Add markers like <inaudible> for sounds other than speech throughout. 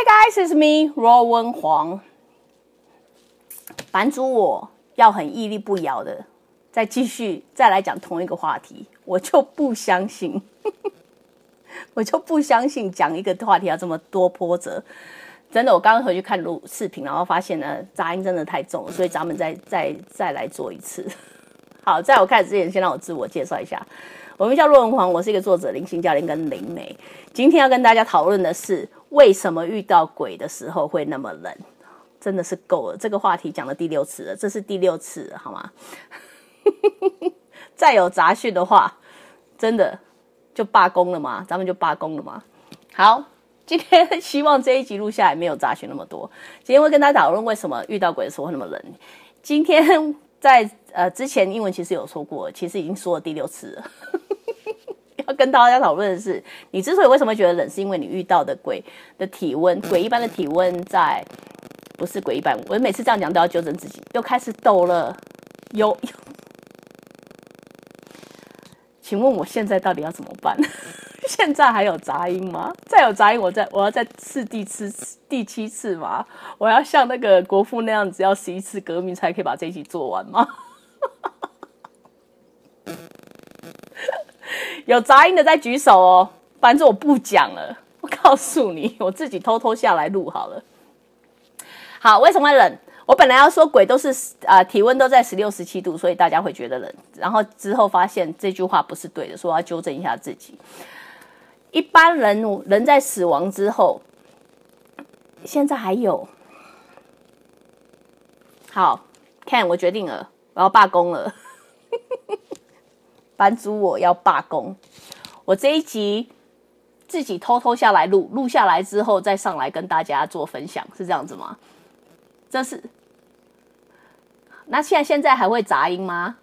Hi guys, it's me 罗文黄。版主我要很屹立不摇的再继续再来讲同一个话题，我就不相信，<laughs> 我就不相信讲一个话题要这么多波折。真的，我刚刚回去看录视频，然后发现呢杂音真的太重，所以咱们再再再来做一次。好，在我开始之前，先让我自我介绍一下。我们叫骆文煌，我是一个作者，灵性教练跟灵媒。今天要跟大家讨论的是，为什么遇到鬼的时候会那么冷？真的是够了，这个话题讲了第六次了，这是第六次，好吗？<laughs> 再有杂讯的话，真的就罢工了吗？咱们就罢工了吗？好，今天希望这一集录下来没有杂讯那么多。今天会跟大家讨论为什么遇到鬼的时候会那么冷。今天在呃之前英文其实有说过，其实已经说了第六次了。<laughs> 跟大家讨论的是，你之所以为什么觉得冷，是因为你遇到的鬼的体温，鬼一般的体温在不是鬼一般。我每次这样讲都要纠正自己，又开始抖了。有，请问我现在到底要怎么办？<laughs> 现在还有杂音吗？再有杂音，我再我要再试第次第七次吗？我要像那个国父那样子，要十一次革命才可以把这一集做完吗？有杂音的再举手哦，反正我不讲了。我告诉你，我自己偷偷下来录好了。好，为什么冷？我本来要说鬼都是啊，体温都在十六、十七度，所以大家会觉得冷。然后之后发现这句话不是对的，说要纠正一下自己。一般人人在死亡之后，现在还有。好看，我决定了，我要罢工了。班主，我要罢工。我这一集自己偷偷下来录，录下来之后再上来跟大家做分享，是这样子吗？这是。那现在现在还会杂音吗？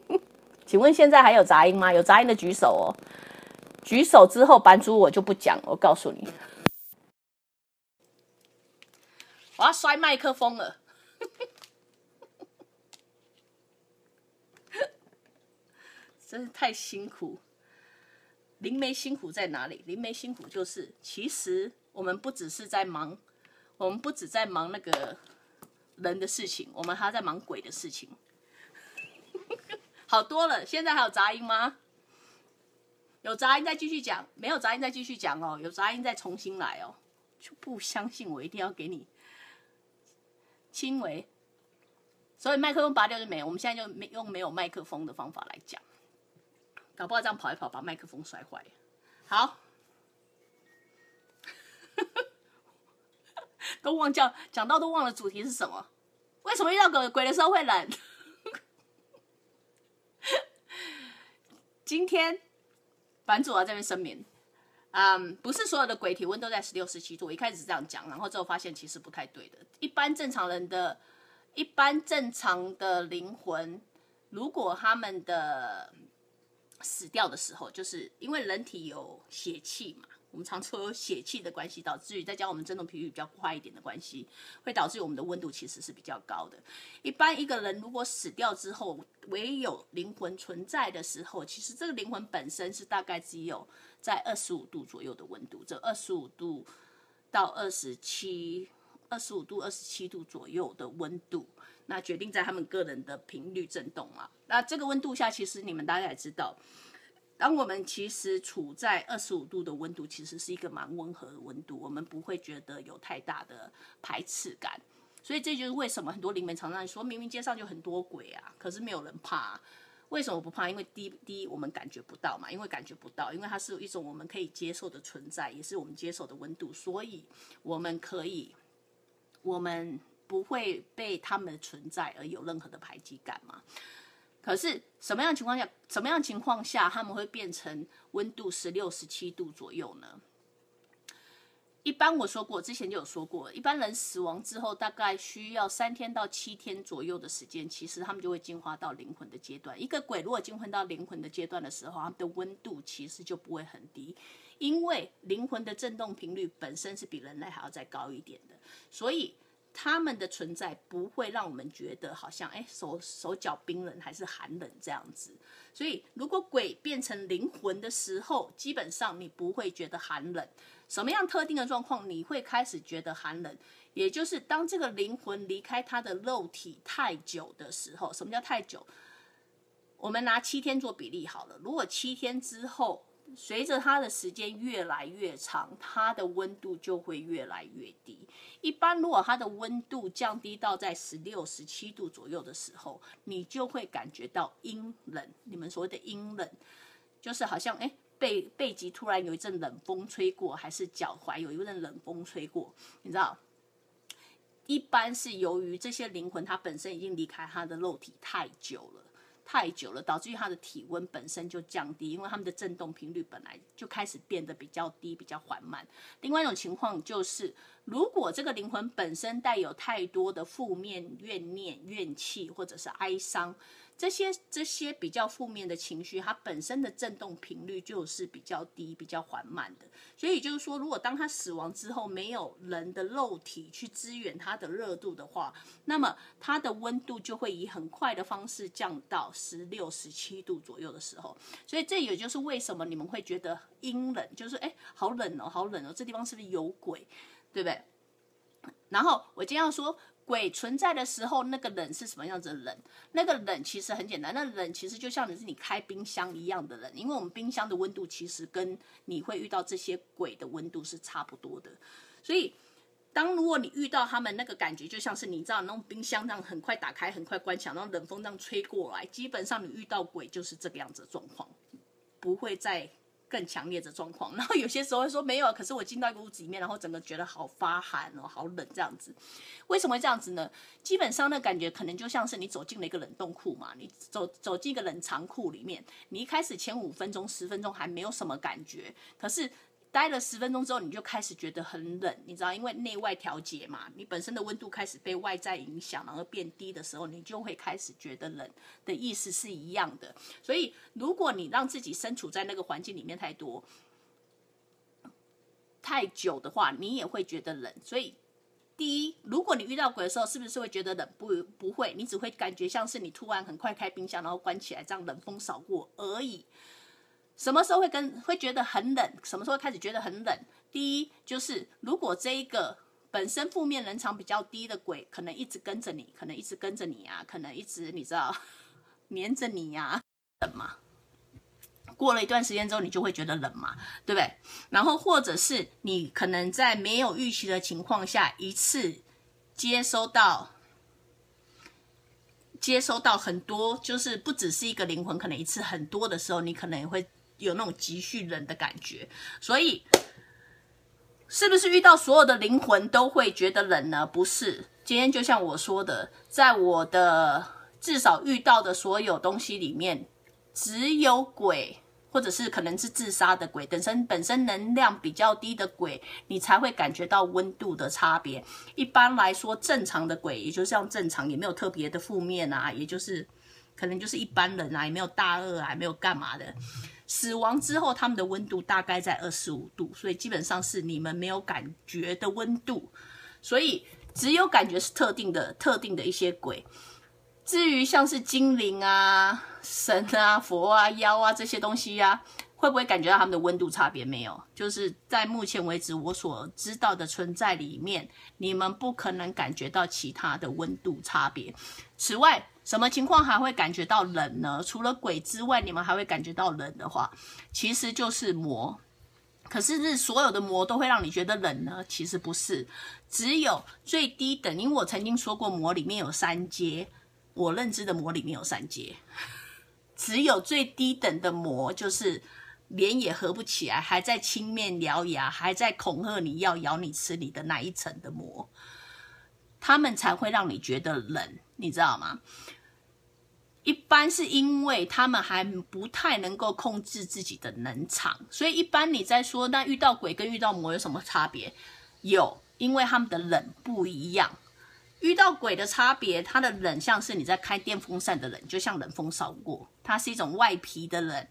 <laughs> 请问现在还有杂音吗？有杂音的举手哦。举手之后，版主我就不讲，我告诉你，我要摔麦克风了。真是太辛苦，灵媒辛苦在哪里？灵媒辛苦就是，其实我们不只是在忙，我们不只在忙那个人的事情，我们还在忙鬼的事情。<laughs> 好多了，现在还有杂音吗？有杂音再继续讲，没有杂音再继续讲哦，有杂音再重新来哦。就不相信我，一定要给你轻微，所以麦克风拔掉就没。我们现在就没用没有麦克风的方法来讲。搞不好这样跑一跑，把麦克风摔坏。好，都忘叫讲到都忘了主题是什么？为什么遇到鬼鬼的时候会冷？今天版主要这边声明，嗯，不是所有的鬼体温都在十六、十七度。我一开始是这样讲，然后之后发现其实不太对的。一般正常人的，一般正常的灵魂，如果他们的死掉的时候，就是因为人体有血气嘛，我们常说有血气的关系，导致于再加我们振动频率比较快一点的关系，会导致我们的温度其实是比较高的。一般一个人如果死掉之后，唯有灵魂存在的时候，其实这个灵魂本身是大概只有在二十五度左右的温度，这二十五度到二十七、二十五度、二十七度左右的温度。那决定在他们个人的频率震动啊？那这个温度下，其实你们大家也知道，当我们其实处在二十五度的温度，其实是一个蛮温和的温度，我们不会觉得有太大的排斥感。所以这就是为什么很多灵媒常常说，明明街上就很多鬼啊，可是没有人怕。为什么不怕？因为第第一，我们感觉不到嘛，因为感觉不到，因为它是一种我们可以接受的存在，也是我们接受的温度，所以我们可以，我们。不会被他们的存在而有任何的排挤感吗？可是什么样情况下，什么样情况下他们会变成温度十六、十七度左右呢？一般我说过，之前就有说过，一般人死亡之后大概需要三天到七天左右的时间，其实他们就会进化到灵魂的阶段。一个鬼如果进化到灵魂的阶段的时候，他们的温度其实就不会很低，因为灵魂的振动频率本身是比人类还要再高一点的，所以。他们的存在不会让我们觉得好像哎手手脚冰冷还是寒冷这样子。所以如果鬼变成灵魂的时候，基本上你不会觉得寒冷。什么样特定的状况你会开始觉得寒冷？也就是当这个灵魂离开他的肉体太久的时候。什么叫太久？我们拿七天做比例好了。如果七天之后，随着它的时间越来越长，它的温度就会越来越低。一般如果它的温度降低到在十六、十七度左右的时候，你就会感觉到阴冷。你们所谓的阴冷，就是好像哎背背脊突然有一阵冷风吹过，还是脚踝有一阵冷风吹过，你知道？一般是由于这些灵魂它本身已经离开它的肉体太久了。太久了，导致于它的体温本身就降低，因为它们的振动频率本来就开始变得比较低、比较缓慢。另外一种情况就是，如果这个灵魂本身带有太多的负面怨念、怨气或者是哀伤。这些这些比较负面的情绪，它本身的振动频率就是比较低、比较缓慢的。所以就是说，如果当他死亡之后，没有人的肉体去支援它的热度的话，那么它的温度就会以很快的方式降到十六、十七度左右的时候。所以这也就是为什么你们会觉得阴冷，就是哎，好冷哦，好冷哦，这地方是不是有鬼，对不对？然后我今天要说。鬼存在的时候，那个冷是什么样子的冷？那个冷其实很简单，那冷其实就像你是你开冰箱一样的冷，因为我们冰箱的温度其实跟你会遇到这些鬼的温度是差不多的。所以，当如果你遇到他们，那个感觉就像是你知道那种冰箱这样很快打开、很快关起来，然后冷风这样吹过来，基本上你遇到鬼就是这个样子的状况，不会再。更强烈的状况，然后有些时候会说没有，可是我进到一个屋子里面，然后整个觉得好发寒哦，好冷这样子。为什么会这样子呢？基本上那感觉可能就像是你走进了一个冷冻库嘛，你走走进一个冷藏库里面，你一开始前五分钟、十分钟还没有什么感觉，可是。待了十分钟之后，你就开始觉得很冷，你知道，因为内外调节嘛，你本身的温度开始被外在影响，然后变低的时候，你就会开始觉得冷的意思是一样的。所以，如果你让自己身处在那个环境里面太多、太久的话，你也会觉得冷。所以，第一，如果你遇到鬼的时候，是不是会觉得冷？不，不会，你只会感觉像是你突然很快开冰箱，然后关起来，这样冷风扫过而已。什么时候会跟会觉得很冷？什么时候开始觉得很冷？第一就是如果这一个本身负面能场比较低的鬼，可能一直跟着你，可能一直跟着你啊，可能一直你知道 <laughs> 黏着你呀，冷嘛。过了一段时间之后，你就会觉得冷嘛，对不对？然后或者是你可能在没有预期的情况下，一次接收到接收到很多，就是不只是一个灵魂，可能一次很多的时候，你可能也会。有那种急需冷的感觉，所以是不是遇到所有的灵魂都会觉得冷呢？不是，今天就像我说的，在我的至少遇到的所有东西里面，只有鬼，或者是可能是自杀的鬼，本身本身能量比较低的鬼，你才会感觉到温度的差别。一般来说，正常的鬼，也就是像正常，也没有特别的负面啊，也就是可能就是一般人啊，也没有大恶啊，没有干嘛的。死亡之后，他们的温度大概在二十五度，所以基本上是你们没有感觉的温度，所以只有感觉是特定的、特定的一些鬼。至于像是精灵啊、神啊、佛啊、妖啊这些东西呀，会不会感觉到他们的温度差别？没有，就是在目前为止我所知道的存在里面，你们不可能感觉到其他的温度差别。此外，什么情况还会感觉到冷呢？除了鬼之外，你们还会感觉到冷的话，其实就是魔。可是是所有的魔都会让你觉得冷呢？其实不是，只有最低等。因为我曾经说过，魔里面有三阶，我认知的魔里面有三阶，只有最低等的魔，就是脸也合不起来，还在青面獠牙，还在恐吓你要咬你吃你的那一层的魔，他们才会让你觉得冷，你知道吗？一般是因为他们还不太能够控制自己的能场，所以一般你在说那遇到鬼跟遇到魔有什么差别？有，因为他们的冷不一样。遇到鬼的差别，它的冷像是你在开电风扇的冷，就像冷风扫过，它是一种外皮的冷。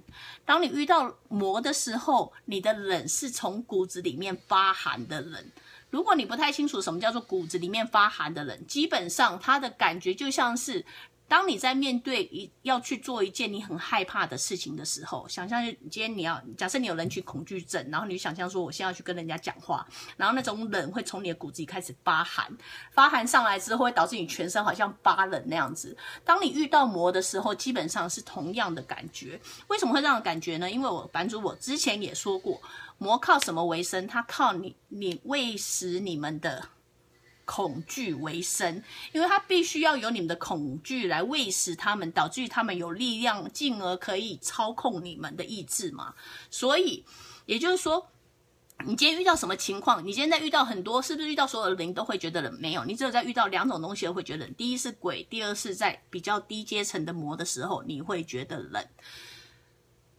当你遇到魔的时候，你的冷是从骨子里面发寒的冷。如果你不太清楚什么叫做骨子里面发寒的冷，基本上他的感觉就像是。当你在面对一要去做一件你很害怕的事情的时候，想象今天你要假设你有人群恐惧症，然后你想象说我现在要去跟人家讲话，然后那种冷会从你的骨子里开始发寒，发寒上来之后会导致你全身好像发冷那样子。当你遇到魔的时候，基本上是同样的感觉。为什么会这样的感觉呢？因为我版主我之前也说过，魔靠什么为生？他靠你，你喂食你们的。恐惧为生，因为他必须要有你们的恐惧来喂食他们，导致于他们有力量，进而可以操控你们的意志嘛。所以，也就是说，你今天遇到什么情况？你今天在遇到很多，是不是遇到所有的灵都会觉得冷？没有，你只有在遇到两种东西会觉得冷。第一是鬼，第二是在比较低阶层的魔的时候，你会觉得冷。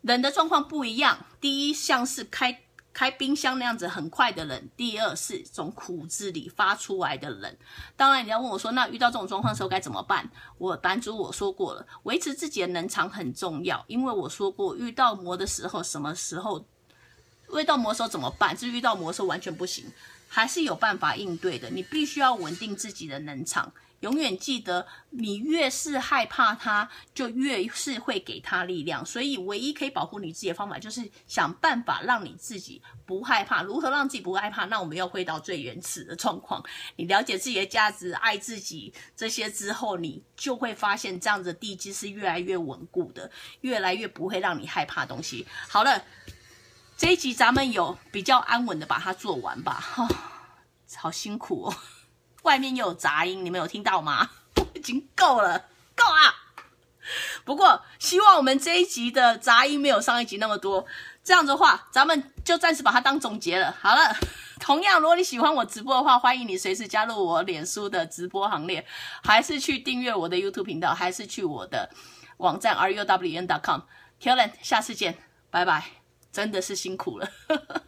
冷的状况不一样，第一像是开。开冰箱那样子很快的冷，第二是从骨子里发出来的冷。当然，你要问我说，那遇到这种状况的时候该怎么办？我版主我说过了，维持自己的能场很重要，因为我说过，遇到魔的时候，什么时候遇到魔时候怎么办？是遇到魔时候完全不行，还是有办法应对的。你必须要稳定自己的能场。永远记得，你越是害怕他，就越是会给他力量。所以，唯一可以保护你自己的方法，就是想办法让你自己不害怕。如何让自己不害怕？那我们要回到最原始的状况。你了解自己的价值，爱自己这些之后，你就会发现，这样子地基是越来越稳固的，越来越不会让你害怕东西。好了，这一集咱们有比较安稳的把它做完吧。哈，好辛苦哦。外面又有杂音，你们有听到吗？<laughs> 已经够了，够啊！不过希望我们这一集的杂音没有上一集那么多。这样的话，咱们就暂时把它当总结了。好了，<laughs> 同样，如果你喜欢我直播的话，欢迎你随时加入我脸书的直播行列，还是去订阅我的 YouTube 频道，还是去我的网站 ruwn.com。Kellen，下次见，拜拜！真的是辛苦了。<laughs>